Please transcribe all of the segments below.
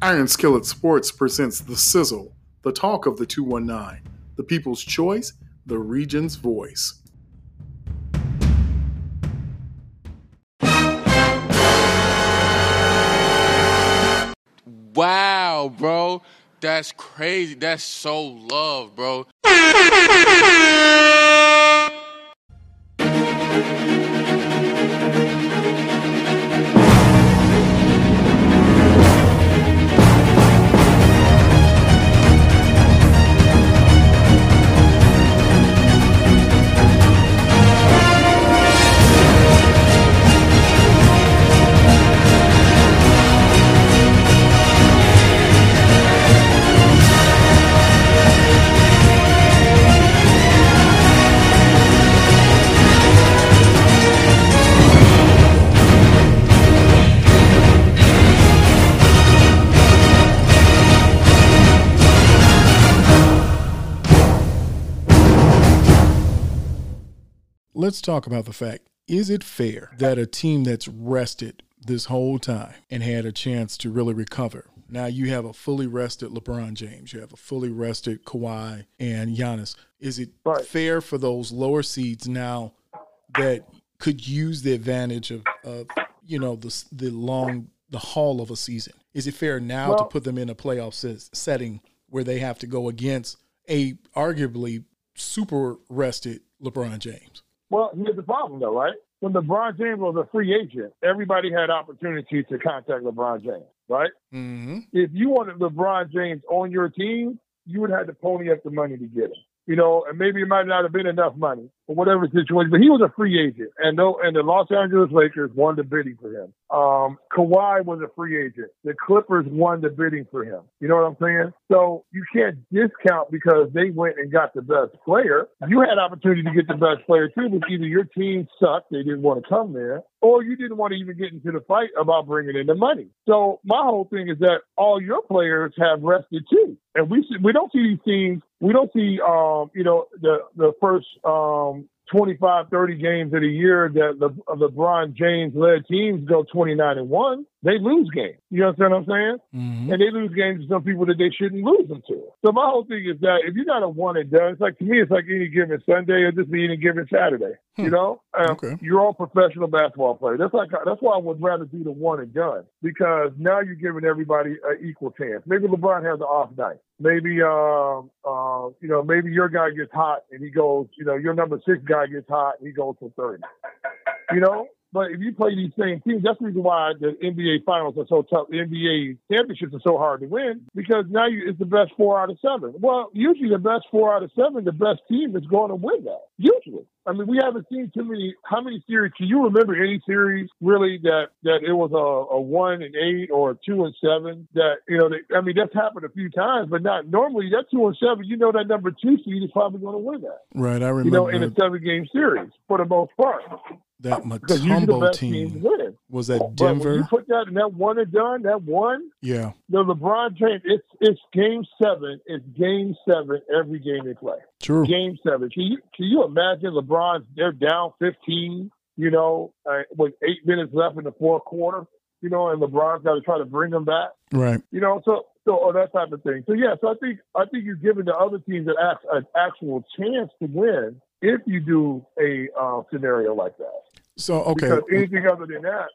Iron Skillet Sports presents The Sizzle, the talk of the 219, the people's choice, the region's voice. Wow, bro. That's crazy. That's so love, bro. Let's talk about the fact is it fair that a team that's rested this whole time and had a chance to really recover? Now you have a fully rested LeBron James, you have a fully rested Kawhi and Giannis. Is it Right. fair for those lower seeds now that could use the advantage of, of you know the the long the haul of a season? Is it fair now to put them in a playoff ses- setting where they have to go against a arguably super rested LeBron James? Well, here's the problem, though, right? When LeBron James was a free agent, everybody had opportunity to contact LeBron James, right? Mm-hmm. If you wanted LeBron James on your team, you would have to pony up the money to get him. You know, and maybe it might not have been enough money for whatever situation, but he was a free agent, and no, and the Los Angeles Lakers won the bidding for him. Um, Kawhi was a free agent. The Clippers won the bidding for him. You know what I'm saying? So you can't discount because they went and got the best player. You had opportunity to get the best player too, but either your team sucked, they didn't want to come there, or you didn't want to even get into the fight about bringing in the money. So my whole thing is that all your players have rested too, and we we don't see these teams. We don't see, um, you know, the the first um, 25, 30 games of the year that the LeBron James led teams go 29 and one. They lose games. You understand what I'm saying? Mm-hmm. and they lose games to some people that they shouldn't lose them to. So my whole thing is that if you got a one and done, it's like to me, it's like any given Sunday or just be any given Saturday. You know, um, Okay. you're all professional basketball players. That's like that's why I would rather do the one and done because now you're giving everybody an equal chance. Maybe LeBron has an off night. Maybe um uh you know maybe your guy gets hot and he goes you know your number six guy gets hot and he goes for thirty. You know, but if you play these same teams, that's the reason why the NBA finals are so tough. The NBA championships are so hard to win because now you, it's the best four out of seven. Well, usually the best four out of seven, the best team is going to win that. Usually. I mean, we haven't seen too many. How many series? Can you remember any series really that that it was a, a one and eight or a two and seven? That you know, they, I mean, that's happened a few times, but not normally. That two and seven, you know, that number two seed is probably going to win that. Right, I remember. You know, in a seven game series for the most part, that Mutombo team was that Denver. you put that in that one and done, that one, Yeah, the LeBron James, it's it's game seven. It's game seven every game they play. true. Game seven. Can you can you imagine LeBron? They're down fifteen. You know, uh, with eight minutes left in the fourth quarter. You know, and LeBron's got to try to bring them back. Right. You know, so so or that type of thing. So yeah, so I think I think you're giving the other teams an, an actual chance to win if you do a uh, scenario like that. So okay, Because anything other than that,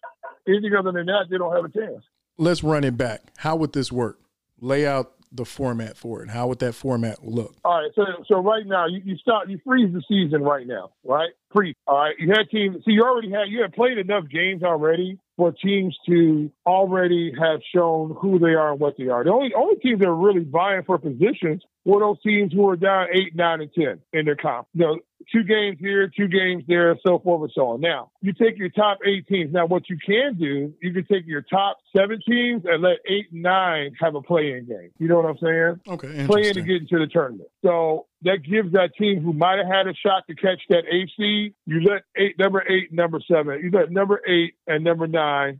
anything other than that, they don't have a chance. let's run it back. How would this work? Lay out the format for it. How would that format look? All right, so so right now you, you start you freeze the season right now, right? Freeze. All right, you had teams. So you already had you had played enough games already for teams to already have shown who they are and what they are. The only only teams that are really vying for positions were those teams who are down eight, nine, and ten in their comp. You know, two games here, two games there, so forth and so on. Now, you take your top eight teams. Now, what you can do, you can take your top seven teams and let eight and nine have a play-in game. You know what I'm saying? Okay, play in to get into the tournament. So that gives that team who might have had a shot to catch that eight seed, you let eight, number eight, and number seven, you let number eight and number nine,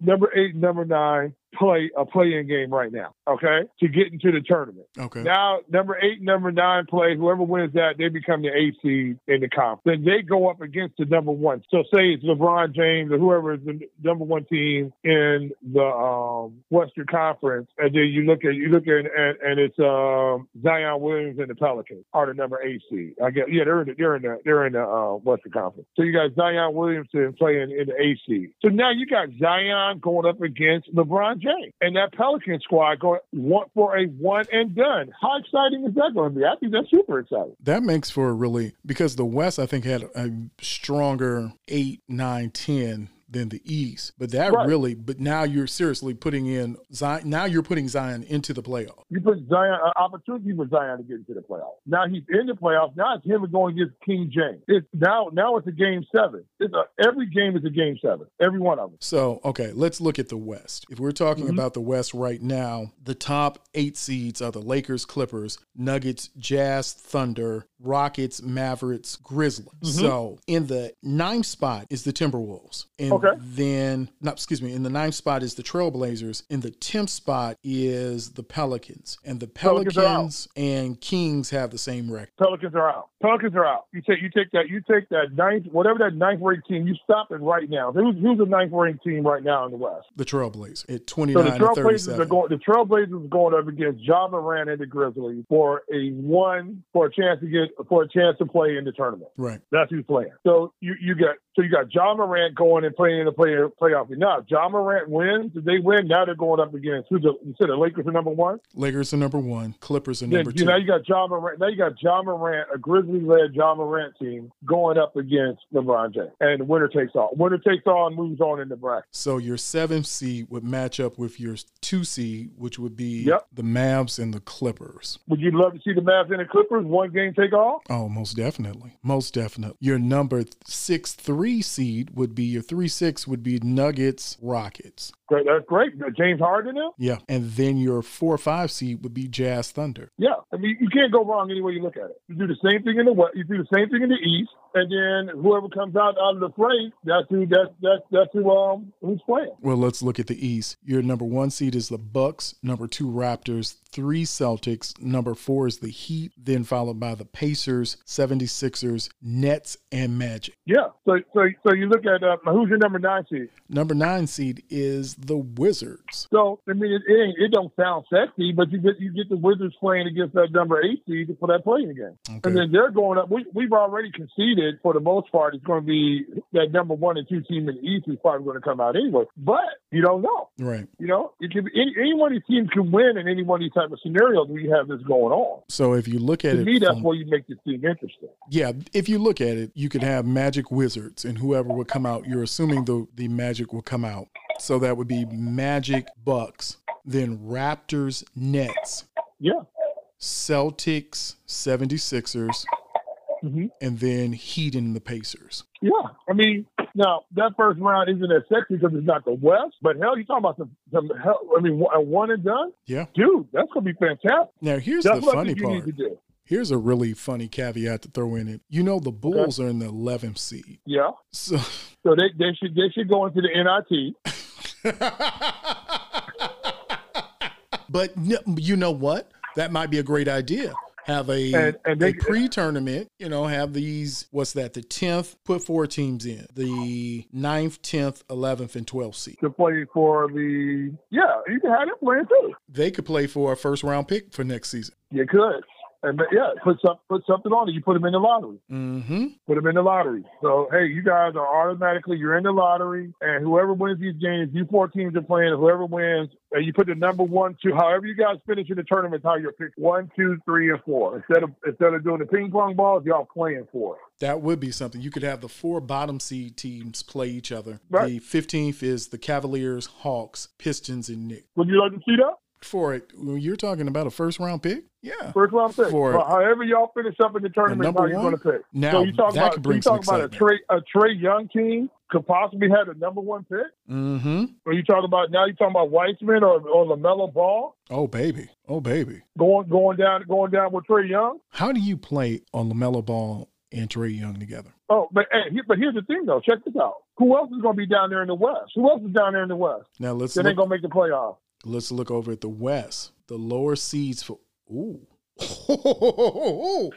number eight and number nine play a play-in game right now. Okay, to get into the tournament. Okay. Now, number eight, number nine play. Whoever wins that, they become the eighth seed in the conference. Then they go up against the number one. So say it's LeBron James or whoever is the number one team in the um, Western Conference, and then you look at you look at and, and it's um, Zion Williams and the Pelicans are the number eight seed. I guess yeah, they're in the, they're in the they're in the uh, Western Conference. So you got Zion Williamson playing in the eighth seed. So now you got Zion going up against LeBron James and that Pelican squad going one for a one and done. How exciting is that going to be? I think that's super exciting. That makes for a really because the West I think had a stronger eight, nine, ten than the East. But that Right. really, but now you're seriously putting in Zion. Now you're putting Zion into the playoff. You put Zion an opportunity for Zion to get into the playoffs. Now he's in the playoffs. Now it's him going against King James. It's now now it's a game seven. It's a, every game is a game seven. Every one of them. So, okay, let's look at the West. If we're talking Mm-hmm. about the West right now, the top eight seeds are the Lakers, Clippers, Nuggets, Jazz, Thunder, Rockets, Mavericks, Grizzlies. So, in the ninth spot is the Timberwolves. And Okay. then, no, excuse me, in the ninth spot is the Trailblazers. In the 10th spot is the Pelicans. And the Pelicans. Pelicans and Kings have the same record. Pelicans are out. Pelicans are out. You take you take that you take that ninth whatever that ninth ranked team. You stop it right now. Who's who's the ninth ranked team right now in the West? The Trailblazers at So the Trailblazers 37. are going. The Trailblazers are going up against John Morant and the Grizzlies for a one for a chance to get for a chance to play in the tournament. right. That's who's playing. So you, you got so you got John Morant going and playing in the play, playoff. Now John Morant wins. If they win, now they're going up against who's the you said the Lakers are number one. Lakers are number one. Clippers are Then number two. now you got John Morant. Now you got John Morant, a Grizzly led John Morant team going up against LeBron James, and the winner takes all. Winner takes all and moves on in the bracket. So your seventh seed would match up with your two seed, which would be Yep. the Mavs and the Clippers. Would you love to see the Mavs and the Clippers one game take all? Oh, most definitely. Most definitely. Your number six three seed would be your three six would be Nuggets Rockets. Great, that's great. James Harden now. Yeah. And then your four or five seed would be Jazz Thunder. Yeah, I mean you can't go wrong any way you look at it. You do the same thing in the west, you do the same thing in the east, and then whoever comes out out of the fray, that's who that's that's that's who um who's playing. Well, let's look at the East. Your number one seed is the Bucks, number two Raptors, three Celtics, number four is the Heat, then followed by the Pacers, 76ers, Nets, and Magic. Yeah, so so so you look at uh, who's your number nine seed. Number nine seed is the Wizards. So I mean, it, it ain't it don't sound sexy, but you get you get the Wizards playing against that number eight seed for that playing again, Okay. and then they're going up. We we've already conceded for the most part. It's going to be that number one and two team in the East is probably going to come out anyway, but you don't know. Right. You know, it can be, any, any one of these teams can win in any one of these type of scenarios where you have this going on. So if you look at To it, me, that's from- where you make this thing interesting. yeah, if you look at it, you could have Magic Wizards, and whoever would come out, you're assuming the the Magic will come out. So that would be Magic Bucks, then Raptors Nets, Yeah. Celtics 76ers, hmm and then Heat and the Pacers. Yeah. I mean, now that first round isn't as sexy because it's not the West, but hell, you talking about some, some hell, I mean, a one and done? Yeah. Dude, that's going to be fantastic. Now here's That's the funny think you need part. Here's a really funny caveat to throw in it. You know the Bulls are in the 11th seed. Yeah. So So they, they should they should go into the NIT. but n- you know what? That might be a great idea. Have a, And- and they- a pre-tournament, you know, have these, what's that, the 10th, put four teams in. The 9th, 10th, 11th, and 12th seed. to play for the yeah, you can have them playing too. They could play for a first round pick for next season. You could. And yeah, put some put something on it. You put them in the lottery. Mm-hmm. Put them in the lottery. So hey, you guys are automatically you're in the lottery, and whoever wins these games, you four teams are playing. Whoever wins, and you put the number one, two, however you guys finish in the tournament, how you're picked one, two, three, and four. Instead of instead of doing the ping pong balls, y'all playing for it. That would be something. You could have the four bottom seed teams play each other. Right. The 15th is the Cavaliers, Hawks, Pistons, and Knicks. Would you like to see that? For it, when you're talking about a first round pick? Yeah. First round pick. For- Well, however y'all finish up in the tournament, how you going to pick. Now, so you talk that about could bring you talk about a Trey a Trey Young team could possibly have a number one pick. Mm-hmm. Or you talking about now? You talking about Wiseman or or Lamelo Ball Oh baby. Oh baby. going going down going down with Trey Young? How do you play on LaMelo Ball and Trey Young together? Oh, but hey, but here's the thing though. Check this out. Who else is going to be down there in the West? Who else is down there in the West Now let's that look, ain't going to make the playoffs? Let's look over at the West. The lower seeds for ooh. oh,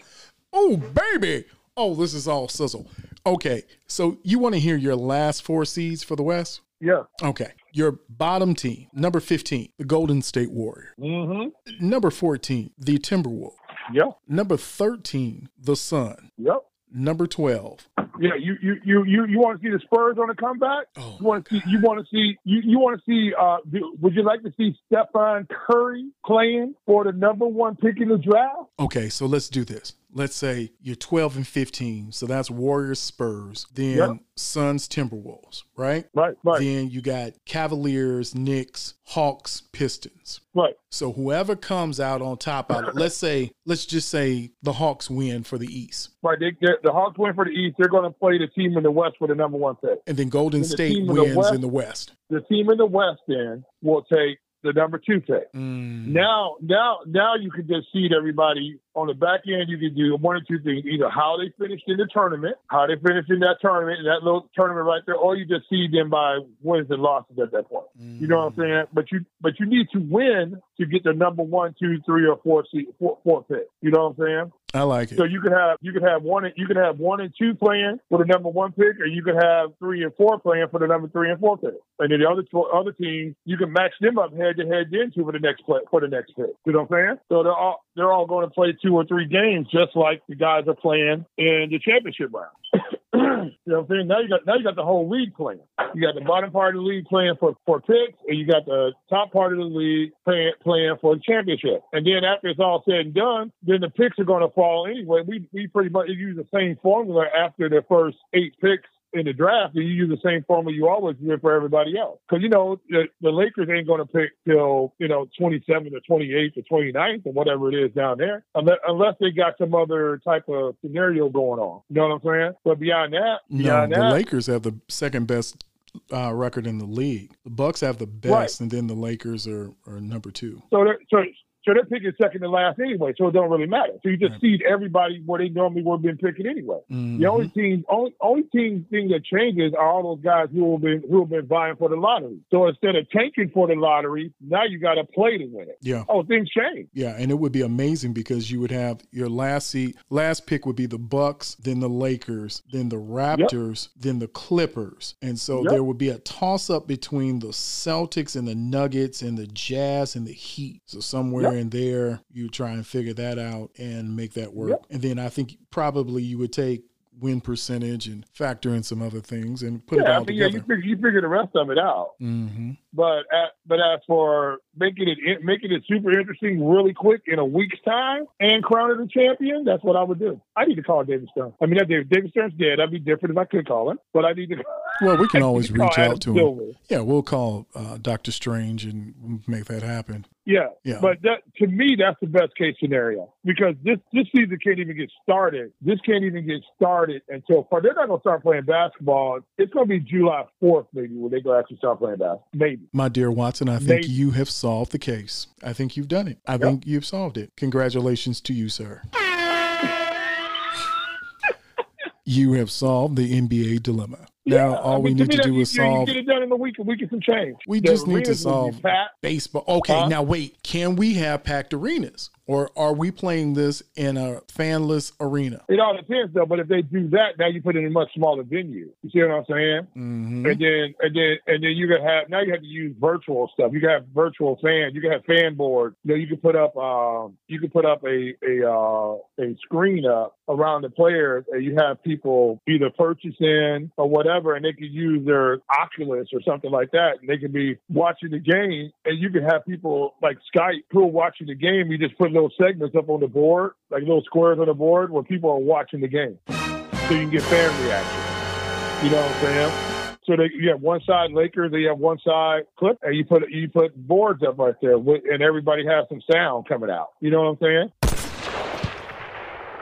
baby. Oh, this is all sizzle. Okay, so you want to hear your last four seeds for the West? Yeah. Okay. Your bottom team, number 15, the Golden State Warrior. Mm-hmm. Number 14, the Timberwolves. Yep. Number 13, the Sun. Yep. Number 12. Yeah, you you you you, you want to see the Spurs on a comeback? Oh, You want to see you want to see you, you want to see uh would you like to see Stephen Curry playing for the number 1 pick in the draft? Okay, so let's do this. Let's say you're 12 and 15. So that's Warriors, Spurs, then Yep. Suns, Timberwolves, right? Right, right. Then you got Cavaliers, Knicks, Hawks, Pistons. Right. So whoever comes out on top out, let's say, let's just say the Hawks win for the East. Right, they, the Hawks win for the East. They're going to play the team in the West for the number one pick. And then Golden And the State in the wins West- in the West. The team in the West then will take the number two pick. Mm. Now, now, now you can just seed everybody on the back end. You can do one or two things: either how they finished in the tournament, how they finished in that tournament, that little tournament right there, or you just seed them by wins and losses at that point. You know what I'm saying? But you, but you need to win to get the number one, two, three, or four seed, four, four pick. You know what I'm saying? I like it. So you could have you could have one you could have one and two playing for the number one pick, or you could have three and four playing for the number three and four pick. And then the other two, other teams you can match them up head to head into for the next play for the next pick. You know what I'm saying? So they're all they're all going to play two or three games just like the guys are playing in the championship round. you know what I'm saying? Now you got now you got the whole league playing. You got the bottom part of the league playing for, for picks, and you got the top part of the league playing playing for the championship. And then after it's all said and done, then the picks are going to fall anyway. We we pretty much use the same formula after the first eight picks in the draft, and you use the same formula you always did for everybody else. Because you know the, the Lakers ain't going to pick till you know 27 or 28 or 29th or whatever it is down there, unless, unless they got some other type of scenario going on. You know what I'm saying? But beyond that, No, beyond the that, Lakers have the second best uh, record in the league. The Bucks have the best, Right. and then the Lakers are, are number two. So they're, so so they're picking second to last anyway, so it don't really matter. So you just Right. seed everybody where they normally would have been picking anyway. Mhm. The only team, only only team thing that changes are all those guys who have been who have been vying for the lottery. So instead of tanking for the lottery, now you got to play to win it. Yeah. Oh, things change. Yeah, and it would be amazing because you would have your last seat, last pick would be the Bucks, then the Lakers, then the Raptors, then the Clippers, and so Yep. there would be a toss up between the Celtics and the Nuggets and the Jazz and the Heat. So somewhere Yep. In there, you try and figure that out and make that work. Yep. And then I think probably you would take win percentage and factor in some other things and put it yeah, all I mean, yeah, together. you figure, you figure the rest of it out. hmm But at, but as for making it making it super interesting really quick in a week's time and crowning the champion, that's what I would do. I need to call David Stern. I mean, not David. David Stern's dead. I'd be different if I could call him, but I need to. Well, we can always to reach Adam out to him. Silver. Yeah, we'll call uh, Doctor Strange and make that happen. Yeah, Yeah. but that to me that's the best case scenario because this this season can't even get started. This can't even get started until they're not gonna start playing basketball. It's gonna be July fourth maybe when they go actually start playing basketball. Maybe. My dear Watson, I think Maybe. you have solved the case. I think you've done it. I think you've solved it. Congratulations to you, sir. you have solved the NBA dilemma. Now, Yeah, all I we mean, to need to do you, is solve get it done in a week, a week and some change. We The just need to arenas will be solve baseball. Okay, Huh? now wait. Can we have packed arenas? Or are we playing this in a fanless arena? It all depends though, but if they do that, now you put it in a much smaller venue. You see what I'm saying? hmm And then and then and then you can have now you have to use virtual stuff. You can have virtual fans. You can have fan boards. You know, you can put up um you can put up a a uh, a screen up around the players, and you have people either purchasing or whatever, and they can use their Oculus or something like that, and they can be watching the game, and you can have people like Skype who are watching the game. You just put little segments up on the board, like little squares on the board, where people are watching the game, so you can get fan reaction. You know what I'm saying? So they, you have one side Lakers, they have one side Clip, and you put you put boards up right there, with, and everybody has some sound coming out. You know what I'm saying?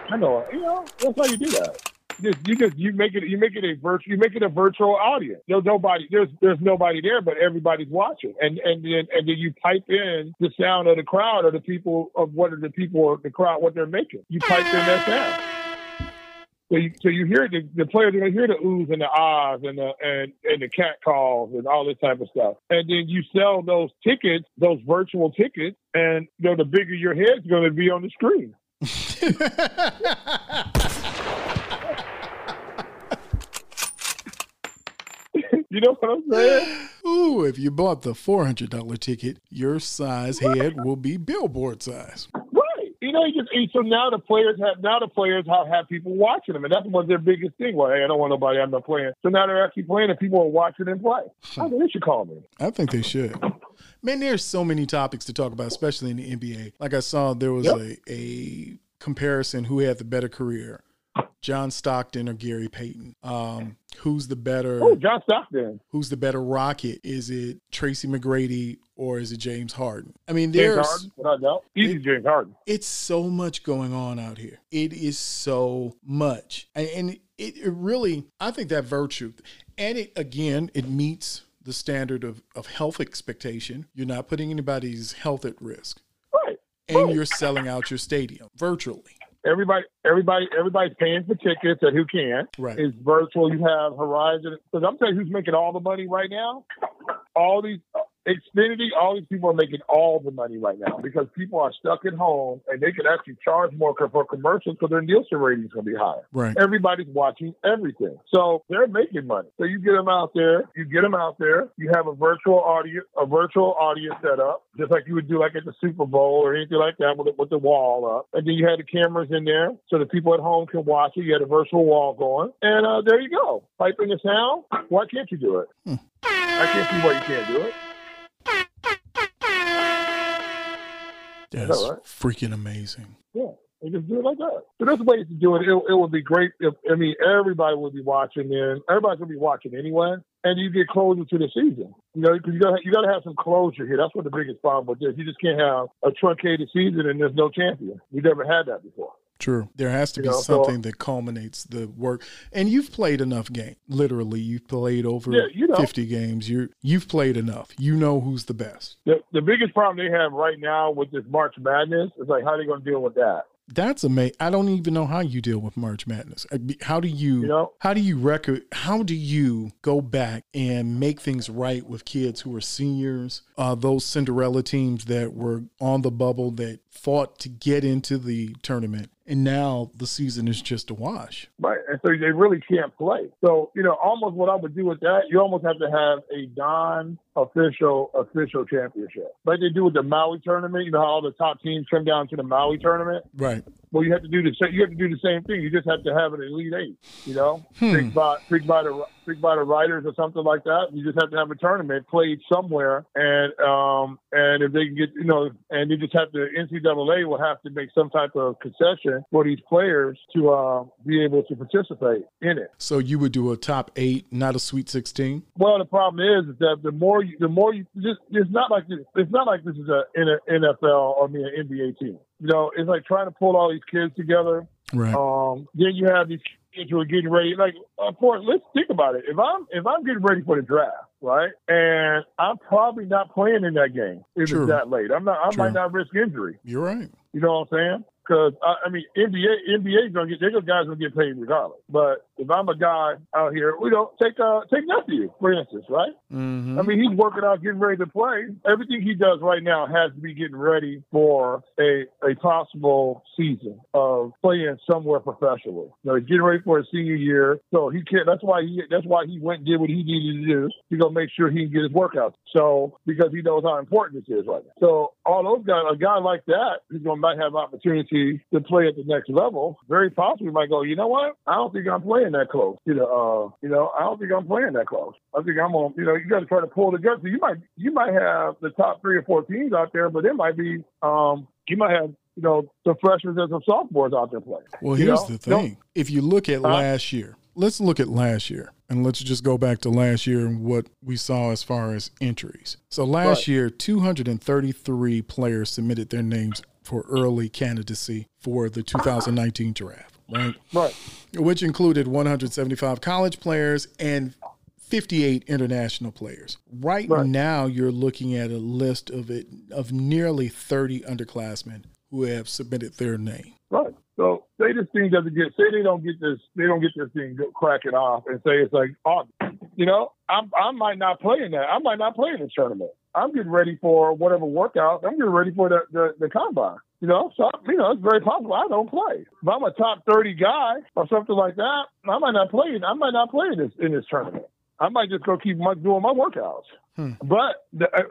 I know. You know that's how you do that. Just you just you make it you make it a virtual you make it a virtual audience. There's nobody there's there's nobody there, but everybody's watching, and and then and then you pipe in the sound of the crowd or the people of what are the people or the crowd what they're making. You pipe in that sound. So you, so you hear the, the players are to hear the oohs and the ahs and the and, and the cat calls and all this type of stuff, and then you sell those tickets, those virtual tickets, and you know the bigger your head's going to be on the screen. you know what I'm saying? Ooh, if you bought the four hundred dollar ticket, your size head will be billboard size. Right. You know, you just so now the players have now the players have, have people watching them, and that's one of their biggest thing. Well, hey, I don't want nobody. I'm not playing. So now they're actually playing, and people are watching them play. I think they should call me. I think they should. Man, there's so many topics to talk about, especially in the NBA. Like I saw, there was yep. a a comparison who had the better career. John Stockton or Gary Payton? Um, who's the better? Oh, John Stockton. Who's the better Rocket? Is it Tracy McGrady or is it James Harden? I mean, there's James Harden, doubt. Easy James Harden. It's so much going on out here. It is so much, and, and it, it really, I think that virtue, and it again, it meets the standard of, of health expectation. You're not putting anybody's health at risk. Right. And you're selling out your stadium virtually everybody, everybody, everybody's paying for tickets, and who can? Right. It's virtual. You have Verizon. Because I'm telling you, who's making all the money right now? All these Xfinity, all these people are making all the money right now because people are stuck at home and they can actually charge more for commercials because their Nielsen ratings going to be higher. Right. Everybody's watching everything. So they're making money. So you get them out there, you get them out there, you have a virtual audience, a virtual audience set up, just like you would do like at the Super Bowl or anything like that with, with the wall up. And then you had the cameras in there so the people at home can watch it. You had a virtual wall going. And uh, there you go. Piping the sound. Why can't you do it? Hmm. I can't see why you can't do it. That's right? freaking amazing. Yeah. And just do it like that. So there's ways to do it. it. It would be great if I mean everybody would be watching. Then everybody's gonna be watching anyway, and you get closer to the season. You know, because you got you got to have some closure here. That's what the biggest problem with this. You just can't have a truncated season and there's no champion. We've never had that before. True. There has to you be know, something so, that culminates the work. And you've played enough games. Literally, you've played over yeah, you know, 50 games. You you've played enough. You know who's the best. The, the biggest problem they have right now with this March Madness is like how are they going to deal with that? That's amazing. I don't even know how you deal with March Madness. How do you, you know, how do you record how do you go back and make things right with kids who are seniors, uh, those Cinderella teams that were on the bubble that fought to get into the tournament and now the season is just a wash. Right, and so they really can't play. So you know, almost what I would do with that, you almost have to have a non-official official championship, like they do with the Maui tournament. You know how all the top teams come down to the Maui tournament. Right. Well, you have to do the you have to do the same thing. You just have to have an elite eight. You know, hmm. picked by picked by the picked by the writers or something like that. You just have to have a tournament played somewhere, and um and if they can get you know, and you just have to NCAA will have to make some type of concession for these players to uh, be able to participate in it. So you would do a top eight, not a Sweet Sixteen. Well, the problem is, is that the more you, the more you just it's not like this, it's not like this is a NFL or I mean an NBA team. You know, it's like trying to pull all these kids together. Right. Um, then you have these kids who are getting ready. Like, of course, let's think about it. If I'm if I'm getting ready for the draft, right, and I'm probably not playing in that game if True. it's that late. I'm not. I True. might not risk injury. You're right. You know what I'm saying? Because I, I mean, NBA NBA gonna get they guys gonna get paid regardless. But if I'm a guy out here, we don't take uh take nephew for instance, right? Mm-hmm. I mean, he's working out, getting ready to play. Everything he does right now has to be getting ready for a a possible season of playing somewhere professionally. You know, he's getting ready for his senior year, so he can't. That's why he that's why he went and did what he needed to do to go make sure he can get his workout. So because he knows how important this is right now. So all those guys, a guy like that, he's gonna might have opportunity to play at the next level, very possibly might go, you know what? I don't think I'm playing that close. You know, uh, you know, I don't think I'm playing that close. I think I'm on. You know, you got to try to pull together. So you might you might have the top three or four teams out there, but it might be um, you might have you know the freshmen and some sophomores out there playing. Well, here's know? the thing: if you look at last year, let's look at last year and let's just go back to last year and what we saw as far as entries. So last right. year, 233 players submitted their names for early candidacy for the 2019 draft, right? Right. Which included 175 college players and 58 international players. Right, right, now, you're looking at a list of it of nearly 30 underclassmen who have submitted their name. Right. So say this thing doesn't get, say they don't get this, they don't get this thing cracking off, and say it's like, oh, you know, I'm, I might not play in that. I might not play in this tournament. I'm getting ready for whatever workout. I'm getting ready for the the, the combine. You know, so you know it's very possible I don't play. If I'm a top 30 guy or something like that, I might not play. I might not play in this in this tournament. I might just go keep my, doing my workouts. Hmm. But the, uh,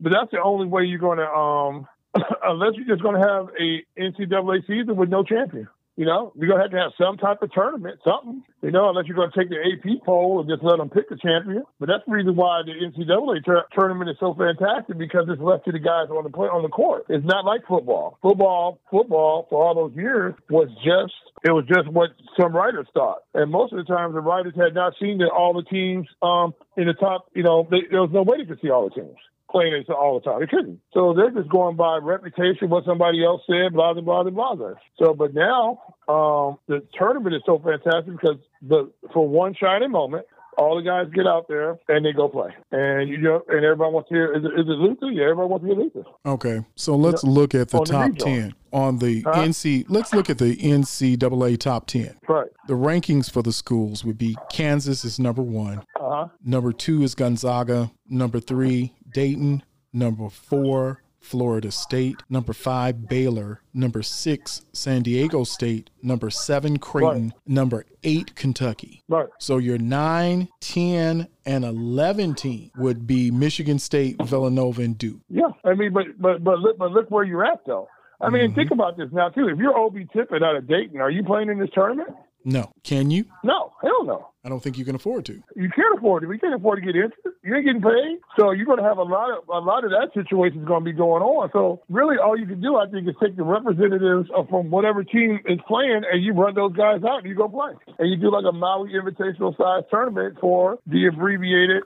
but that's the only way you're going to um unless you're just going to have a NCAA season with no champion. You know, you're going to have to have some type of tournament, something, you know, unless you're going to take the AP poll and just let them pick the champion. But that's the reason why the NCAA ter- tournament is so fantastic because it's left to the guys on the play, on the court. It's not like football. Football, football for all those years was just, it was just what some writers thought. And most of the times the writers had not seen that all the teams um, in the top, you know, they, there was no way they could see all the teams playing it all the time. They couldn't. So they're just going by reputation, what somebody else said, blah, blah, blah, blah, blah. So, but now um, the tournament is so fantastic because the for one shining moment, all the guys get out there and they go play. And you know, and everybody wants to hear is it, is it Luther? Yeah, everybody wants to hear Luther. Okay, so let's you know, look at the top the ten on the huh? NC. Let's look at the NCAA top ten. Right. The rankings for the schools would be Kansas is number one. Uh-huh. Number two is Gonzaga. Number three, Dayton. Number four, Florida State. Number five, Baylor. Number six, San Diego State. Number seven, Creighton. Right. Number eight, Kentucky. Right. So your nine, 10, and 11 team would be Michigan State, Villanova, and Duke. Yeah. I mean, but, but, but, look, but look where you're at, though. I mean, mm-hmm. think about this now, too. If you're Obi Toppin out of Dayton, are you playing in this tournament? No. Can you? No. Hell no. I don't think you can afford to. You can't afford it. We can't afford to get into it. You ain't getting paid, so you're going to have a lot of a lot of that situation is going to be going on. So really, all you can do, I think, is take the representatives from whatever team is playing, and you run those guys out, and you go play, and you do like a Maui Invitational size tournament for the abbreviated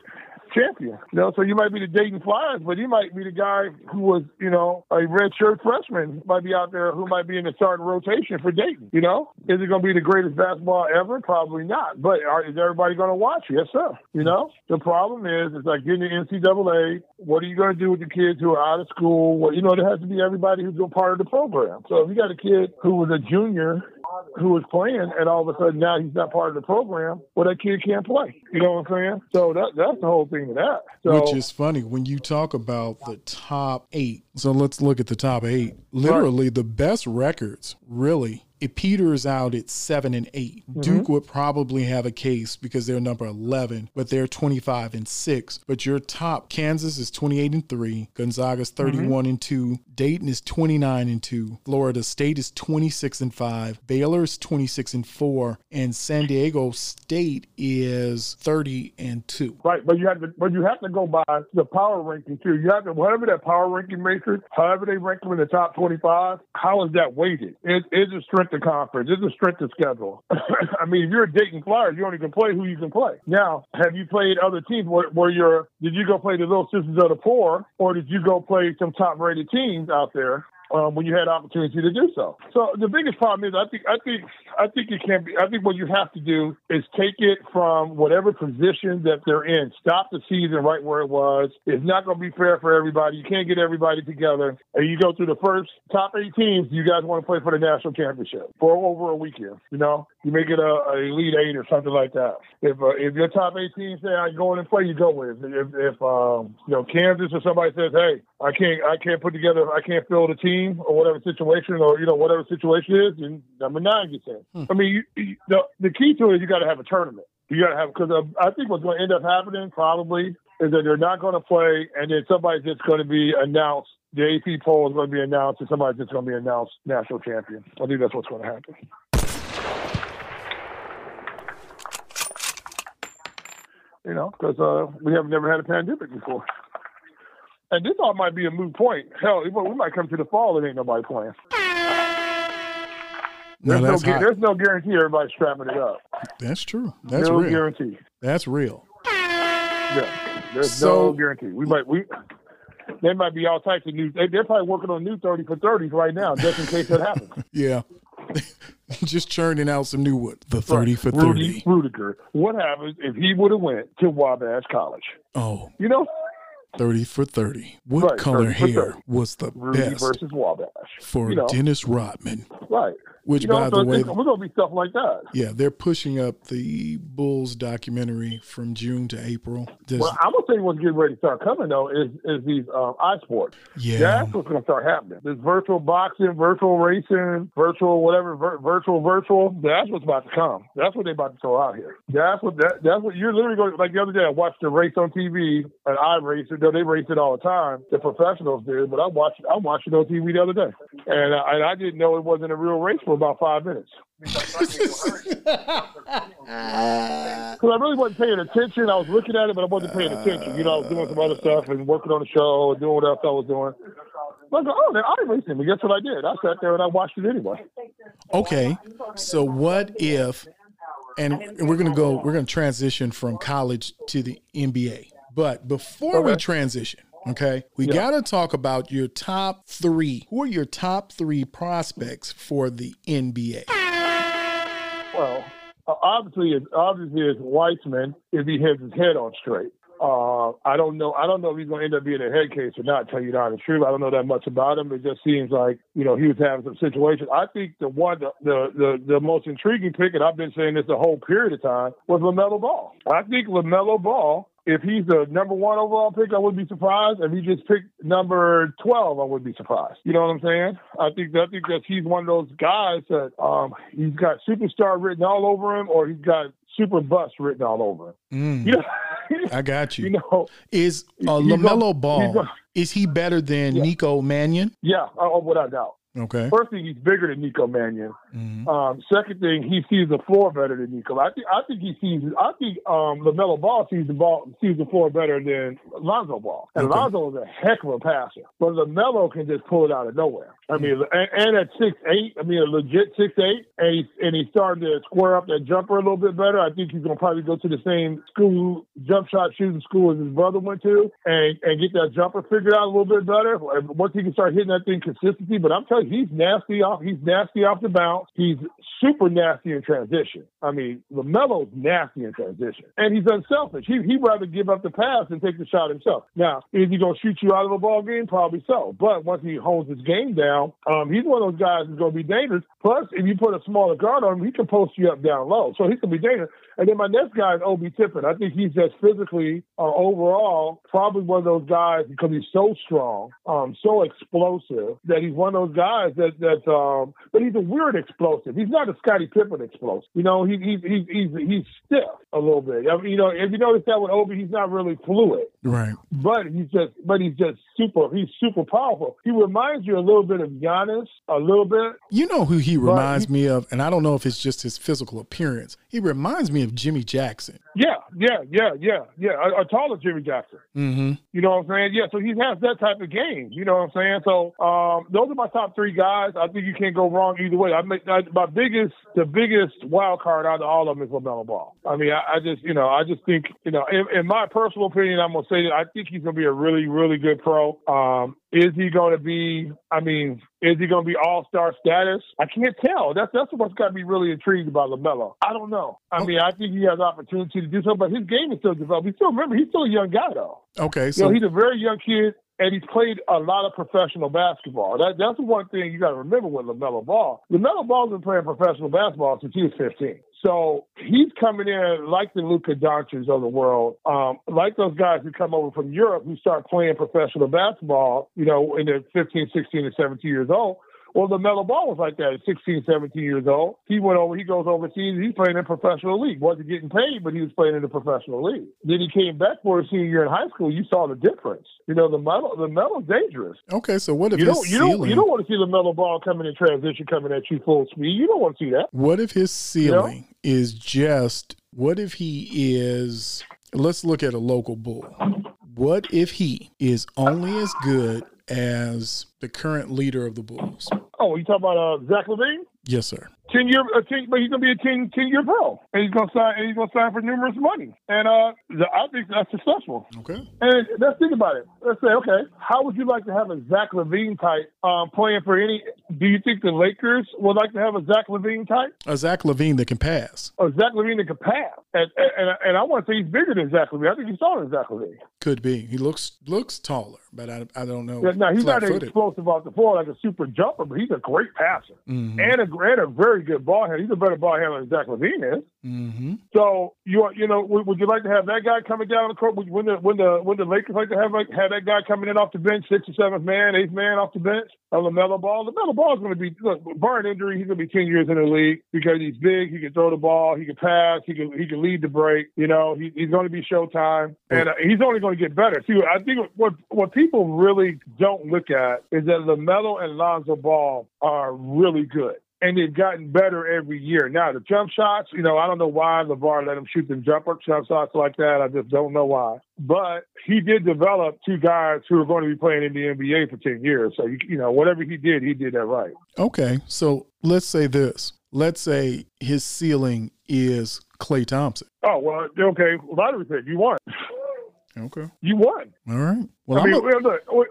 champion. You know, so you might be the Dayton Flyers, but he might be the guy who was, you know, a red shirt freshman might be out there who might be in the starting rotation for Dayton. You know, is it going to be the greatest basketball ever? Probably not. But are, is everybody going to watch? Yes, sir. You know, the problem is, it's like getting the NCAA. What are you going to do with the kids who are out of school? Well, you know, there has to be everybody who's a part of the program. So if you got a kid who was a junior who was playing, and all of a sudden now he's not part of the program. Well, that kid can't play. You know what I'm saying? So that that's the whole thing of that. So, Which is funny when you talk about the top eight. So let's look at the top eight. Literally, right. the best records really it peters out at seven and 8 mm-hmm. Duke would probably have a case because they're number 11, but they're 25 and six. But your top Kansas is 28 and three, Gonzaga's mm-hmm. 31 mm-hmm. and two, Dayton is 29 and two, Florida State is 26 and five, Baylor is 26 and four, and San Diego State is 30 and two. Right, but you have to, but you have to go by the power ranking too. You have to, whatever that power ranking matrix, however they rank them in the top 25, how is that weighted? It is a strength strength of conference. It's a strength of schedule. I mean, if you're a Dayton Flyers, you only can play who you can play. Now, have you played other teams where, where you're, did you go play the Little Sisters of the Poor or did you go play some top rated teams out there um, when you had opportunity to do so. So the biggest problem is I think I think I think it can be I think what you have to do is take it from whatever position that they're in. Stop the season right where it was. It's not going to be fair for everybody. You can't get everybody together. And you go through the first top eight teams. You guys want to play for the national championship for over a weekend. You know, you make it a, a elite eight or something like that. If uh, if your top eight teams say I go in and play, you go with. If if um, you know Kansas or somebody says, hey, I can't I can't put together I can't fill the team team or whatever situation or you know whatever situation is, and number nine gets in. Hmm. I mean, you, you, the the key to it is you got to have a tournament. You got to have because uh, I think what's going to end up happening probably is that they're not going to play, and then somebody's just going to be announced. The AP poll is going to be announced, and somebody's just going to be announced national champion. I think that's what's going to happen. You know, because uh, we have never had a pandemic before. And this all might be a moot point. Hell, we might come to the fall and ain't nobody playing. There's no, no there's no guarantee everybody's strapping it up. That's true. That's no real. guarantee. That's real. Yeah, there's so, no guarantee. We might we there might be all types of new. They, are probably working on new thirty for thirties right now, just in case that happens. yeah, just churning out some new ones. The thirty right. for thirty. Rudy Ruettiger. What happens if he would have went to Wabash College? Oh, you know. 30 for 30. What right, color hair was the Rudy best versus Wabash. for you know. Dennis Rodman? Right. Which, You know, by so the way, we're gonna be stuff like that. yeah, they're pushing up the Bulls documentary from June to April. Does- Well, I'm gonna tell you what's getting ready to start coming though is is these um, iSports. yeah, That's what's gonna start happening. This virtual boxing, virtual racing, virtual whatever, vir- virtual virtual. That's what's about to come. That's what they about to throw out here. That's what that, that's what you're literally going. Like the other day, I watched a race on TV, and I race it. Though they race it all the time, the professionals do. But I watched I watched it on TV the other day, and uh, and I didn't know it wasn't a real race for about five minutes. Because I really wasn't paying attention. I was looking at it, but I wasn't paying attention. You know, I was doing some other stuff and working on the show and doing what else I was doing. I go, oh, they're iRacing. But guess what I did? I sat there and I watched it anyway. Okay, so what if, and we're gonna go, we're gonna transition from college to the NBA. But before we transition, okay, we Yeah. gotta talk about your top three. Who are your top three prospects for the NBA? Well, uh, obviously, it's, obviously, it's Wiseman if he has his head on straight. Uh, I don't know. I don't know if he's going to end up being a head case or not. Tell you the honest truth, I don't know that much about him. It just seems like you know he was having some situations. I think the one, the the the, the most intriguing pick, and I've been saying this the whole period of time, was Lamelo Ball. I think Lamelo Ball. If he's the number one overall pick, I wouldn't be surprised. If he just picked number twelve, I wouldn't be surprised. You know what I'm saying? I think I think that he's one of those guys that um, he's got superstar written all over him, or he's got super bust written all over him. Mm, You know, I got you. you know, Is uh, Lamelo Ball? gonna- is he better than Yeah. Nico Mannion? yeah, oh, without doubt. Okay. First thing, he's bigger than Nico Mannion. Mhm. Um, second thing, he sees the floor better than Nico. I think I think he sees. I think um, Lamelo Ball sees the ball sees the floor better than Lonzo Ball. And Okay. Lonzo is a heck of a passer, but Lamelo can just pull it out of nowhere. I mean, and, and at six eight, I mean a legit six eight, and he's and he's starting to square up that jumper a little bit better. I think he's gonna probably go to the same school jump shot shooting school as his brother went to, and and get that jumper figured out a little bit better. Once he can start hitting that thing consistently, but I'm telling you, he's nasty off. He's nasty off the bounce. He's super nasty in transition. I mean, Lamelo's nasty in transition, and he's unselfish. He he'd rather give up the pass and take the shot himself. Now, is he gonna shoot you out of a ball game? Probably so. But once he holds his game down, um, he's one of those guys who's gonna be dangerous. Plus, if you put a smaller guard on him, he can post you up down low, so he can be dangerous. And then my next guy is Obi Toppin. I think he's just physically, uh, overall, probably one of those guys because he's so strong, um, so explosive that he's one of those guys that that. Um, but he's a weird explosive. He's not a Scottie Pippen explosive. You know, he, he, he's he's he's stiff a little bit. I mean, you know, if you notice that with Obi, he's not really fluid Right. but he's just but he's just super he's super powerful. He reminds you a little bit of Giannis, a little bit. You know who he reminds he- me of, and I don't know if it's just his physical appearance. He reminds me of Jimmy Jackson. Yeah, yeah, yeah, yeah, yeah. A, a taller Jimmy Jackson. Mm-hmm. You know what I'm saying? Yeah, so he has that type of game. You know what I'm saying? So um, those are my top three guys. I think you can't go wrong either way. I make I, my biggest, the biggest wild card out of all of them is Lamelo Ball. I mean, I, I just, you know, I just think, you know, in, in my personal opinion, I'm gonna say that I think he's gonna be a really, really good pro. Um, is he going to be? I mean, is he going to be All Star status? I can't tell. That's that's what's got me really intrigued about Lamelo. I don't know. I oh. mean, I think he has opportunity to do so, but his game is still developing. Still remember, he's still a young guy though. Okay, You so know, he's a very young kid, and he's played a lot of professional basketball. That, that's the one thing you got to remember with LaMelo Ball. LaMelo Ball's been playing professional basketball since he was 15. So he's coming in like the Luka Doncic of the world, um, like those guys who come over from Europe who start playing professional basketball, you know, in their 15, 16, and 17 years old. Well, the LaMelo Ball was like that at 16, 17 years old. He went over, he goes overseas, he's playing in professional league. Wasn't getting paid, but he was playing in the professional league. Then he came back for his senior year in high school. You saw the difference. You know, the Melo, the Melo's dangerous. okay, so what if You don't, you don't, you don't want to see the Melo Ball coming in transition, coming at you full speed. You don't want to see that. what if his ceiling is just? What if he is? Let's look at a local bull. What if he is only as good as the current leader of the Bulls? Oh, you talking about uh, Zach LaVine? Yes, sir. Ten year, a 10, but he's gonna be a 10, 10 year pro, and he's gonna sign, and he's gonna sign for numerous money, and uh, I think that's successful. Okay. And let's think about it. Let's say, okay, how would you like to have a Zach LaVine type um, playing for any? Do you think the Lakers would like to have a Zach LaVine type? A Zach LaVine that can pass. A Zach LaVine that can pass, and and, and I want to say he's bigger than Zach LaVine. I think he's taller than Zach LaVine. Could be. He looks looks taller, but I, I don't know. Yeah, no, he's not explosive off the floor like a super jumper, but he's a great passer Mhm. and a and a very good ball handler. He's a better ball handler than Zach LaVine is. Mm-hmm. So you are- you know would, would you like to have that guy coming down the court? Would, when the when the when the Lakers like to have like have that guy coming in off the bench, sixth or seventh man, eighth man off the bench? A Lamelo Ball. Lamelo Ball is going to be look, barring injury, he's going to be ten years in the league because he's big. He can throw the ball. He can pass. He can he can lead the break. You know he, he's going to be Showtime, and uh, he's only going to get better. See, I think what what people really don't look at is that Lamelo and Lonzo Ball are really good and they've gotten better every year. Now the jump shots, you know, I don't know why LaVar let him shoot them jumper jump shots like that. I just don't know why. But he did develop two guys who are going to be playing in the NBA for ten years. So you, you know, whatever he did, he did that right. Okay. So let's say this. Let's say his ceiling is Klay Thompson. Oh well, okay. Lottery pick, you won. Okay. You won. All right. Well, I I'm mean, a- look,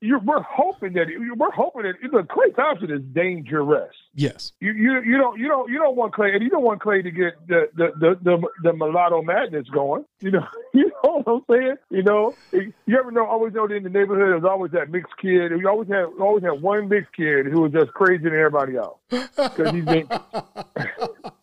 you're, we're hoping that we're hoping that look, Klay Thompson is dangerous. yes. You, you you don't you don't you don't want Klay and you don't want Klay to get the the the, the, the mulatto madness going. You know you know what I'm saying. You know you ever know always know that in the neighborhood there's always that mixed kid. You always have always have one mixed kid who was just crazy than everybody else because he's been.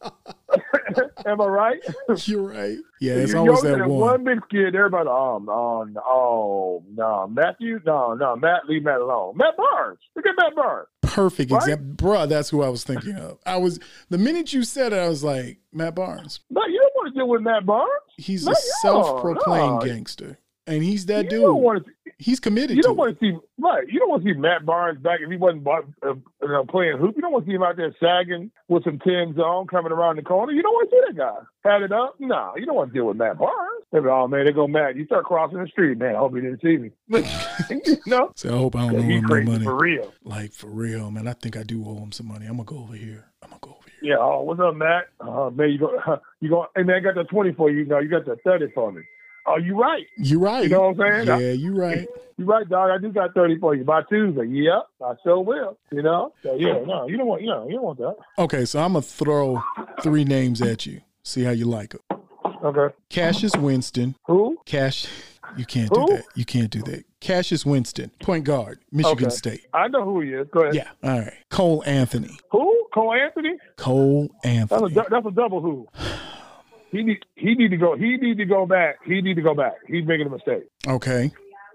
Am I right? You're right. Yeah, it's You always that one. one mixed kid. Everybody, oh no, no, oh no, Matthew, no, no, Matt, leave Matt alone. Matt Barnes, look at Matt Barnes. Perfect Right? example. Bruh, that's who I was thinking of. I was the minute you said it, I was like, Matt Barnes. No, you don't want to deal with Matt Barnes. He's No, a no, self-proclaimed no. gangster. And he's that you dude. don't want to. he's committed You don't want to see right. You don't want to see Matt Barnes back if he wasn't uh, uh, you know, playing hoop. You don't want to see him out there sagging with some Tim's on coming around the corner. You don't want to see that guy had it up. No, you don't want to deal with Matt Barnes. Like, oh man, they go Matt. You start crossing the street, man. I hope you didn't see me. you know, So I hope I don't owe him no money. for real. Like for real, man. I think I do owe him some money. I'm gonna go over here. I'm gonna go over here. Yeah. Oh, what's up, Matt? Uh, man, you go. You go. Hey, man, I got the twenty for you. Know, you got the thirty for me. Oh, you right. You right. You know what I'm saying? Yeah, you right. You right, dog. I do got thirty for you by Tuesday. Yep, I sure will. You know. So yeah, no, you don't want. You know, you don't want that. Okay, so I'm gonna throw three names at you. See how you like them. Okay. Cassius Winston. Who? Cash. You can't do Who? that. You can't do that. Cassius Winston, point guard, Michigan Okay. State. I know who he is. Go ahead. Yeah. All right. Cole Anthony. Who? Cole Anthony? Cole That's a Anthony. that's a double who. He need he need to go. He need to go back. He need to go back. He's making a mistake. Okay.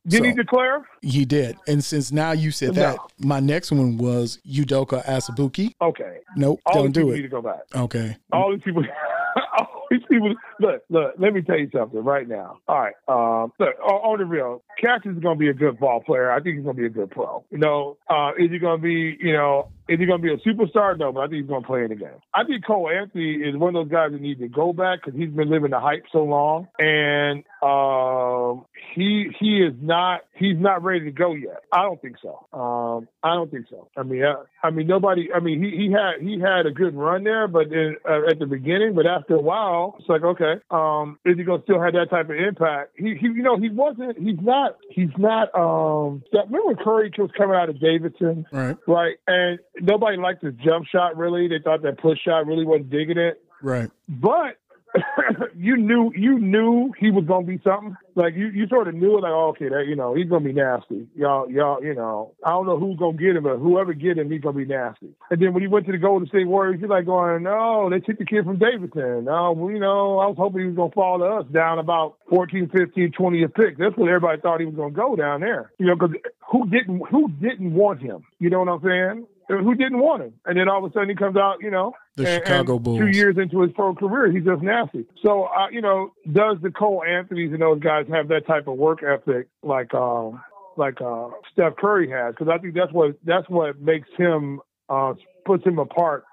Did he declare? He did. And since now you said that, my next one was Udoka Azubuike. Okay. Nope, All don't do need to it. go back. Okay. All these people. all these people. Look, look. Let me tell you something right now. All right. Um, look, on, the real, Cassius is going to be a good ball player. I think he's going to be a good pro. You know, uh, is he going to be? You know, is he going to be a superstar? No, but I think he's going to play in the game. I think Cole Anthony is one of those guys that need to go back because he's been living the hype so long, and um, he he is not he's not ready to go yet. I don't think so. Um, I don't think so. I mean, I, I mean nobody. I mean he he had he had a good run there, but then, uh, at the beginning, but after a while, it's like okay, um, is he gonna still have that type of impact? He he you know he wasn't. He's not. He's not. Um, that, remember when Curry was coming out of Davidson, Right. right? And nobody liked his jump shot. Really, they thought that push shot really wasn't digging it Right. but you knew you knew he was gonna be something. Like you, you sort of knew it. Like, oh, okay, that you know he's gonna be nasty. Y'all, y'all, you know, I don't know who's gonna get him, but whoever get him, he's gonna be nasty. And then when he went to the Golden State Warriors, he's like going, no, they took the kid from Davidson. No, well, you know, I was hoping he was gonna fall to us down about 14, 15, 20th pick. That's what everybody thought he was gonna go down there. You know, because who didn't who didn't want him? You know what I'm saying? Who didn't want him? And then all of a sudden he comes out, you know, The and- Chicago and Bulls. Two years into his pro career, he's just nasty. So, uh, you know, does the Cole Anthony's and those guys have that type of work ethic like um, like uh, Steph Curry has? Because I think that's what that's what makes him uh, puts him apart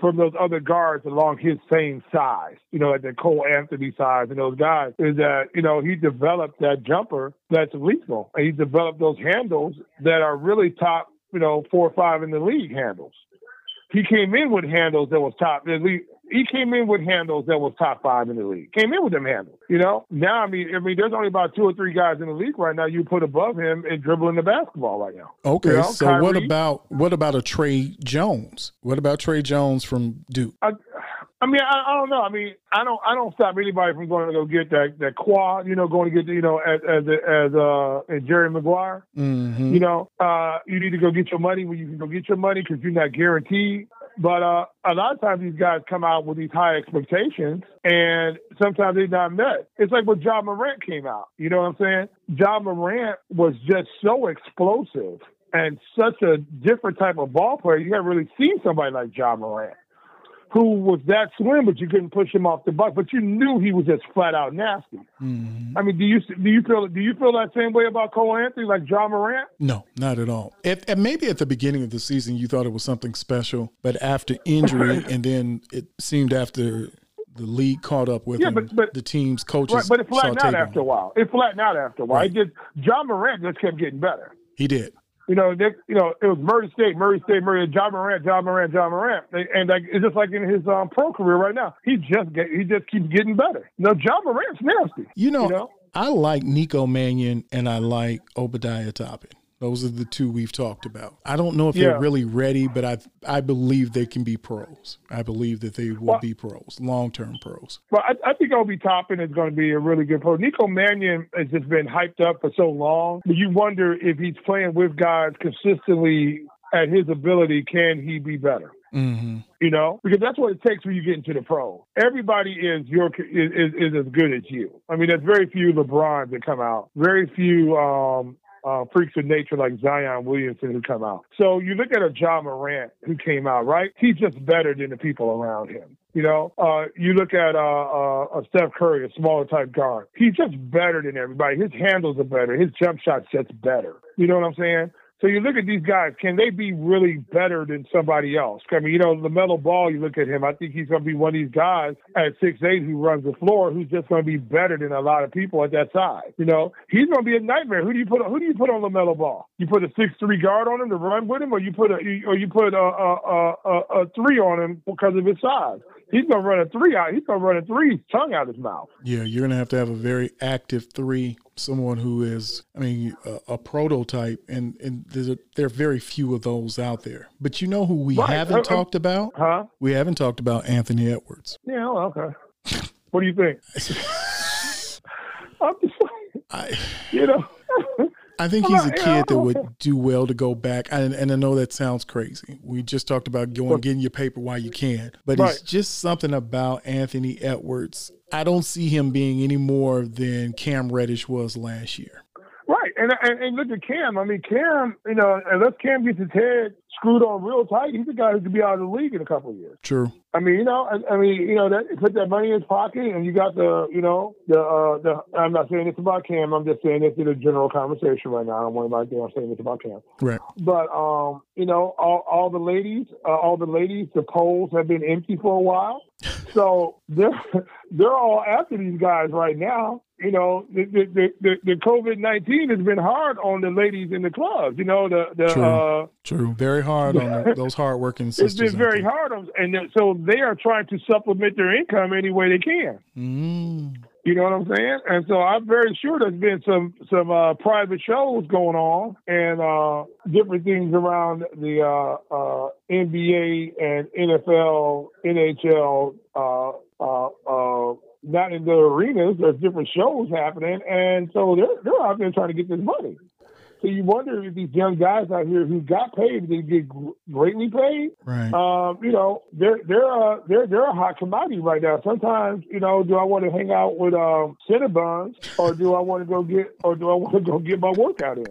from those other guards along his same size. You know, like the Cole Anthony size and those guys is that you know he developed that jumper that's lethal, and he developed those handles that are really top, you know, four or five in the league handles he came in with handles that was top. He came in with handles that was top five in the league. Came in with them handles. You know. Now I mean, I mean, there's only about two or three guys in the league right now you put above him in dribbling the basketball right now. Okay, You know, so Kyrie- what about what about a Tre Jones? What about Tre Jones from Duke? I, I mean, I, I don't know. I mean, I don't, I don't stop anybody from going to go get that that quad. You know, going to get you know as as as uh as Jerry Maguire. hmm You know, uh, you need to go get your money when you can go get your money because you're not guaranteed. But uh, a lot of times these guys come out with these high expectations, and sometimes they're not met. It's like when John Morant came out. You know what I'm saying? John Morant was just so explosive and such a different type of ball player. You haven't really seen somebody like John Morant, who was that slim, but you couldn't push him off the buck. But you knew he was just flat out nasty. hmm I mean, do you do you feel do you feel that same way about Cole Anthony, like John Morant? No, not at all. At maybe at the beginning of the season, you thought it was something special, but after injury, and then it seemed after the league caught up with Yeah, him, but- but- the team's coaches Right, but it flattened out after a while. It flattened out after a while. Right. It just John Morant just kept getting better. He did. You know, they, you know, it was Murray State, Murray State, Murray, John Morant, John Morant, John Morant, and, and like it's just like in his um, pro career right now, he just get, he just keeps getting better. No, John Morant's nasty. You know, You know? I like Nico Mannion and I like Obadiah Toppin. Those are the two we've talked about. I don't know if Yeah. they're really ready, but I I believe they can be pros. I believe that they will Well- be pros, long term pros. Well, I, I think Obi Toppin is going to be a really good pro. Nico Mannion has just been hyped up for so long. You wonder if he's playing with guys consistently at his ability, can he be better? hmm you know, because that's what it takes when you get into the pro. Everybody is your is, is, is as good as you. I mean, there's very few LeBrons that come out, very few um, uh, freaks of nature like Zion Williamson who come out. So you look at a John Morant who came out, right? He's just better than the people around him. You know, uh, you look at uh, uh, a Steph Curry, a smaller type guard. He's just better than everybody. His handles are better. His jump shot's just better. You know what I'm saying? So you look at these guys, can they be really better than somebody else? I mean, you know, LaMelo Ball, you look at him, I think he's going to be one of these guys at six eight who runs the floor who's just going to be better than a lot of people at that size. You know, he's going to be a nightmare. Who do you put on, who do you put on LaMelo Ball? You put a six three guard on him to run with him or you put a or you put a a, a, a, a three on him because of his size. He's going to run a three out. He's going to run a three tongue out his mouth. Yeah, you're gonna have to have a very active three, someone who is, I mean, a, a prototype, and and there's a, there are very few of those out there. But you know who we Right. haven't Uh, uh, talked about? Huh? We haven't talked about Anthony Edwards. Yeah, well, okay. What do you think? I'm just saying, I you know. I think he's a kid that would do well to go back. And, and I know that sounds crazy. We just talked about going getting your paper while you can, but it's just something about Anthony Edwards. I don't see him being any more than Cam Reddish was last year. And, and and look at Cam. I mean, Cam, you know, unless Cam gets his head screwed on real tight, he's a guy who could be out of the league in a couple of years. True. I mean, you know, I, I mean, you know, that put that money in his pocket, and you got the, you know, the, uh, the. I'm not saying this about Cam. I'm just saying this in a general conversation right now. I don't want anybody to saying this about Cam. Right. But um, you know, all, all the ladies, uh, all the ladies, the poles have been empty for a while, so they're they're all after these guys right now. You know, the the the, the COVID nineteen has been hard on the ladies in the clubs. You know, the the True. uh, True. Very hard on the, those hardworking sisters. it's been very hard on, and so they are trying to supplement their income any way they can. Mm. You know what I'm saying? And so I'm very sure there's been some some uh, private shows going on and uh, different things around the uh, uh, NBA and NFL, NHL. Not in the arenas. There's different shows happening, and so they're they're out there trying to get this money. So you wonder if these young guys out here who got paid, they get greatly paid. Right. Um, you know, they're they're uh, they're they're a hot commodity right now. Sometimes, you know, do I want to hang out with um, Cinnabons or do I want to go get or do I want to go get my workout in?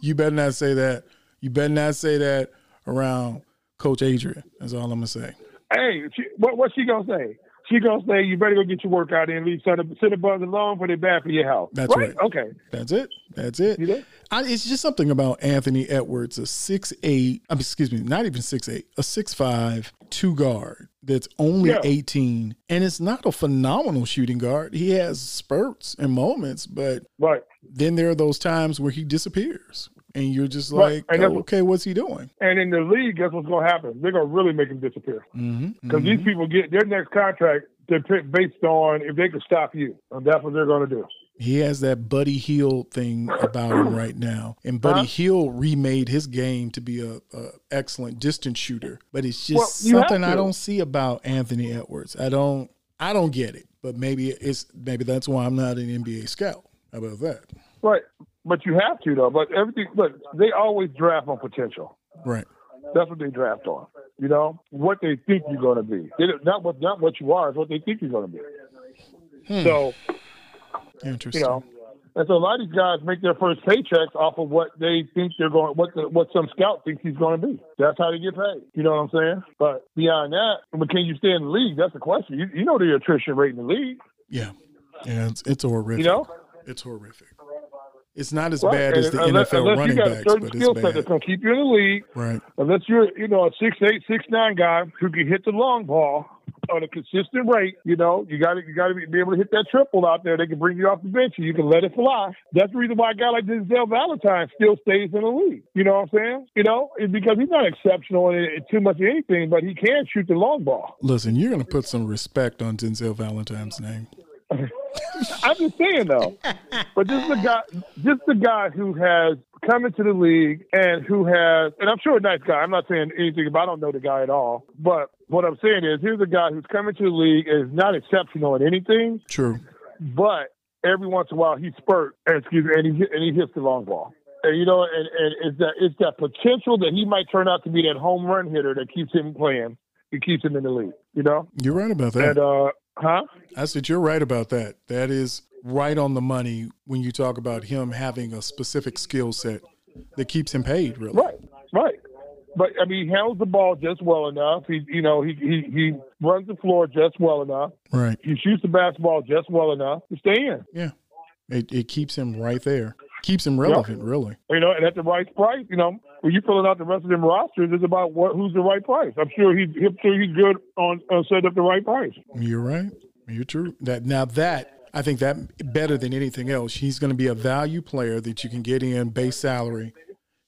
You better not say that. You better not say that around Coach Adrian. That's all I'm gonna say. Hey, she, what what's she gonna say? She gonna say you better go get your workout in. Leave alone, for they're bad for the back for your health. That's right. Okay. That's it. That's it. You there? I, it's just something about Anthony Edwards, a six eight. I mean, excuse me, not even six eight, a six five two guard that's only Yeah. eighteen, and it's not a phenomenal shooting guard. He has spurts and moments, but Right. then there are those times where he disappears. And you're just like, that's oh, okay, what's he doing? And in the league, guess what's going to happen? They're going to really make him disappear Mm-hmm. because these people get their next contract dep- based on if they can stop you, and that's what they're going to do. He has that Buddy Hield thing about him right now, and Buddy Huh? Hield remade his game to be a, a excellent distance shooter. But it's just Well, something I don't see about Anthony Edwards. I don't, I don't get it. But maybe it's maybe that's why I'm not an NBA scout. How about that? Right, but you have to though. But everything, look, they always draft on potential. Right. That's what they draft on. You know what they think you're going to be. Not what not what you are. It's what they think you're going to be. Hmm. So Interesting. you know, and so a lot of these guys make their first paychecks off of what they think they're going, what the, what some scout thinks he's going to be. That's how they get paid. You know what I'm saying? But beyond that, but can you stay in the league? That's the question. You, you know the attrition rate in the league. Yeah. Yeah. It's, it's horrific. You know, it's horrific. It's not as Right. bad as the unless, NFL unless running you got a backs, certain skill set that's going to keep you in the league. Right. Unless you're, you know, a six eight, six nine guy who can hit the long ball on a consistent rate, you know, you got to you got to be, be able to hit that triple out there. They can bring you off the bench and you can let it fly. That's the reason why a guy like Denzel Valentine still stays in the league. You know what I'm saying? You know, it's because he's not exceptional in, in too much of anything, but he can shoot the long ball. Listen, you're going to put some respect on Denzel Valentine's name. I'm just saying though. But this is a guy, this is a guy who has come into the league and who has, and I'm sure a nice guy. I'm not saying anything about. I don't know the guy at all. But what I'm saying is, here's a guy who's coming to the league and is not exceptional at anything, True. but every once in a while he spurt, excuse me, and he and he hits the long ball. And you know, and, and it's that it's that potential that he might turn out to be that home run hitter that keeps him playing. It keeps him in the league. You know, You're right about that. and uh, huh? I said you're right about that. That is right on the money when you talk about him having a specific skill set that keeps him paid. Really, Right, right. But I mean, he handles the ball just well enough. He, you know, he he he runs the floor just well enough. right? He shoots the basketball just well enough to stay in. Yeah, it, it keeps him right there. Keeps him relevant, really. You know, and at the right price. You know, when you filling out the rest of them rosters, it's about what who's the right price. I'm sure he's I'm sure he's good on, on set up the right price. You're right. You're true. That now that I think that better than anything else, he's going to be a value player that you can get in base salary,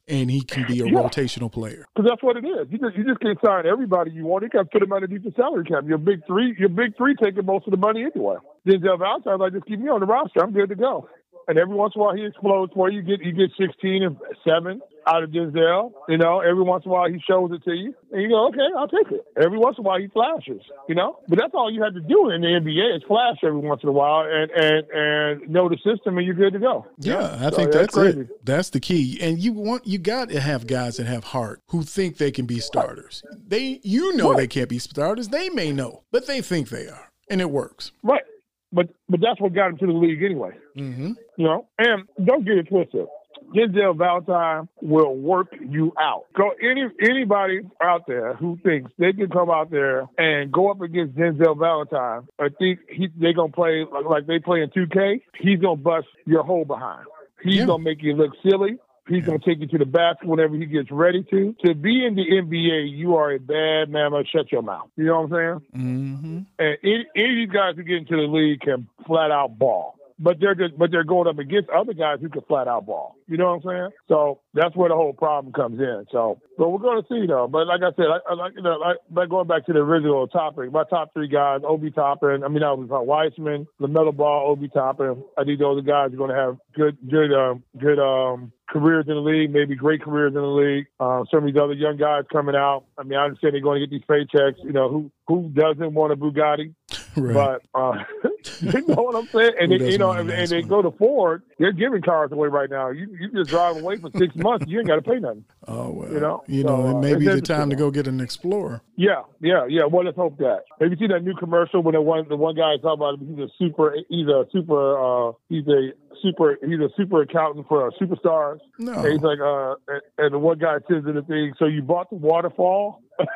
and he can be a Yeah. rotational player. Because that's what it is. You just you just can't sign everybody you want. You got to put them underneath the salary cap. Your big three, your big three taking most of the money anyway. Denzel Valentine, like just keep me on the roster. I'm good to go. And every once in a while he explodes for you. Get you get 16 and seven out of Denzel. You know, every once in a while he shows it to you, and you go, okay, I'll take it. Every once in a while he flashes. You know, but that's all you have to do in the NBA is flash every once in a while and and and know the system, and you're good to go. Yeah, I So, think yeah, that's crazy. it. That's the key. And you want you got to have guys that have heart who think they can be starters. They you know they can't be starters. They may know, but they think they are, and it works. Right. But but that's what got him to the league anyway. Mm-hmm. You know, and don't get it twisted. Denzel Valentine will work you out. Go any anybody out there who thinks they can come out there and go up against Denzel Valentine or think he they gonna play like, like they play in 2K, he's gonna bust your whole behind. He's Yeah. gonna make you look silly. He's gonna take you to the basket whenever he gets ready to. To be in the NBA, you are a bad mama. Shut your mouth. You know what I'm saying? Mm-hmm. And any, any of these guys who get into the league can flat out ball. But they're just, but they're going up against other guys who can flat out ball. You know what I'm saying? So that's where the whole problem comes in. So, but we're going to see though. But like I said, I, I like you know, like, like going back to the original topic, my top three guys: Obi Toppin. I mean, that was Wiseman, Lamelo Ball, Obi Toppin. I think those are guys are going to have good, good, um, good um, careers in the league, maybe great careers in the league. Uh, some of these other young guys coming out. I mean, I understand they're going to get these paychecks. You know, who who doesn't want a Bugatti? Right. But uh, you know what I'm saying? And they, you know, and, and they go to Ford. They're giving cars away right now. You you just drive away for six months. You ain't got to pay nothing. oh well. you know, you know, so, it uh, may it's be the time to go get an Explorer. Yeah, yeah, yeah. Well, let's hope that. Have you seen that new commercial when the one the one guy is talking about he's a super he's a super uh he's a super he's a super accountant for uh, superstars. No. And he's like uh and, and the one guy says in the thing, so you bought the waterfall.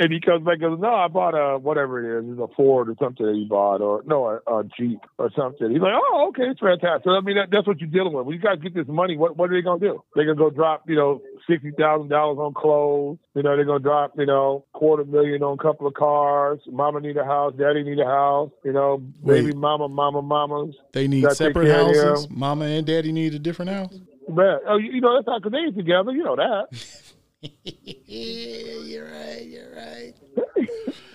And he comes back and goes, No, I bought a whatever it is, it's a Ford or something bought, or no, a, a Jeep or something. He's like, Oh, okay, it's fantastic. I mean, that, that's what you're dealing with. When you guys get this money, what what are they gonna do? They're gonna go drop, you know, sixty thousand dollars on clothes. You know, they're gonna drop, you know, quarter million on a couple of cars. Mama need a house, daddy need a house. You know, baby Wait. mama, mama, mamas. They need Gotta separate houses. Mama and daddy need a different house. Man, oh, you you know that's not because they ain't together. You know that. Yeah, you're right. You're right.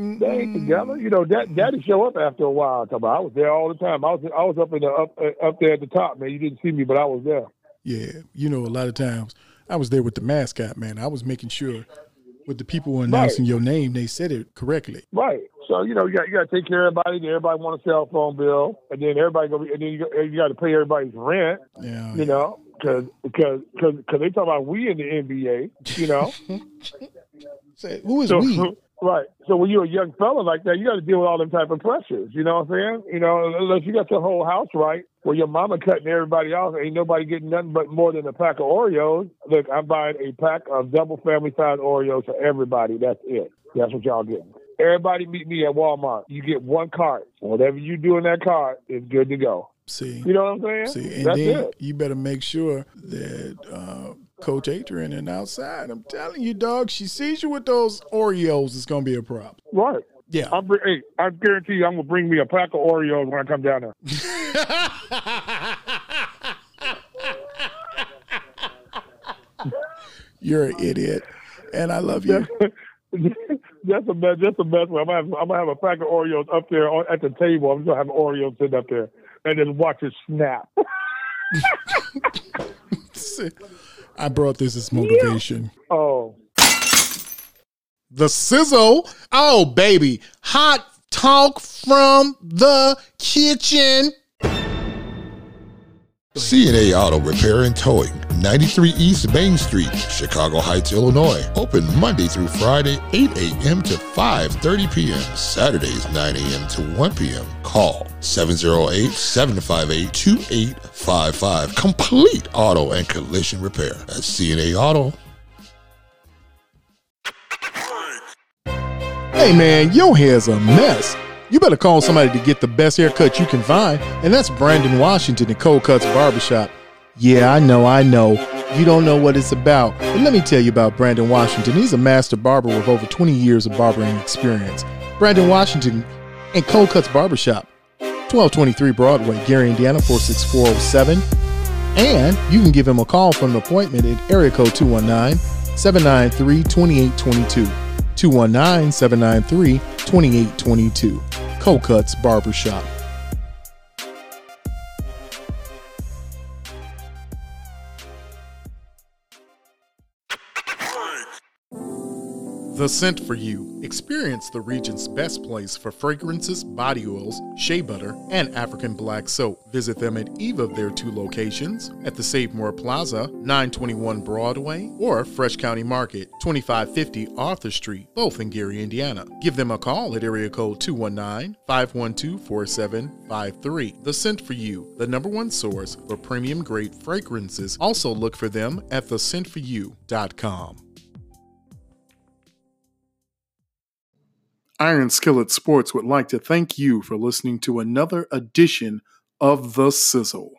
They ain't together. You know, Dad, Daddy show up after a while. Come on, I was there all the time. I was I was up in the up uh, up there at the top, man. You didn't see me, but I was there. Yeah, you know, a lot of times I was there with the mascot, man. I was making sure with the people announcing your name, they said it correctly. Right. So you know, you got you got to take care of everybody. Everybody want a cell phone bill, and then everybody go, and then you got, you got to pay everybody's rent. Yeah, You know, because because because they talk about we in the NBA. You know, Say, who is so we? Right. So when you're a young fella like that, you got to deal with all them type of pressures. You know what I'm saying? You know, unless you got your whole house right, where your mama cutting everybody off, ain't nobody getting nothing but more than a pack of Oreos. Look, I'm buying a pack of double family size Oreos for everybody. That's it. That's what y'all getting. Everybody meet me at Walmart. You get one cart. Whatever you do in that cart is good to go. See, You know what I'm saying? see, and That's then it. you better make sure that uh, Coach Adrian and outside. I'm telling you, dog. She sees you with those Oreos. It's gonna be a problem. Right. Yeah. I'm, hey, I guarantee you, I'm gonna bring me a pack of Oreos when I come down there. You're an idiot, and I love you. that's the best. That's the best one. I'm gonna, have, I'm gonna have a pack of Oreos up there on, at the table. I'm just gonna have Oreos sitting up there and just watch it snap. I brought this as motivation. oh, The sizzle. Oh, baby. Hot talk from the kitchen. CNA Auto Repair and Towing, 93 East Main Street, Chicago Heights, Illinois. Open Monday through Friday, 8 a.m. to 5.30 p.m. Saturdays, 9 a.m. to 1 p.m. Call 708-758-2855. Complete auto and collision repair at CNA Auto. Hey, man, your hair's a mess. You better call somebody to get the best haircut you can find, and that's Brandon Washington at Cold Cuts Barbershop. Yeah, I know, I know. You don't know what it's about, but let me tell you about Brandon Washington. He's a master barber with over 20 years of barbering experience. Brandon Washington and Cold Cuts Barbershop, 1223 Broadway, Gary, Indiana, 46407. And you can give him a call for an appointment at area code 219 793 2822. 219 793 2822. Cold Cuts Barbershop. The Scent for You. Experience the region's best place for fragrances, body oils, shea butter, and African black soap. Visit them at either of their two locations at the Save More Plaza, 921 Broadway, or Fresh County Market, 2550 Arthur Street, both in Gary, Indiana. Give them a call at area code 219 512 4753. The Scent for You, the number one source for premium grade fragrances. Also look for them at thescentforyou.com. Iron Skillet Sports would like to thank you for listening to another edition of The Sizzle.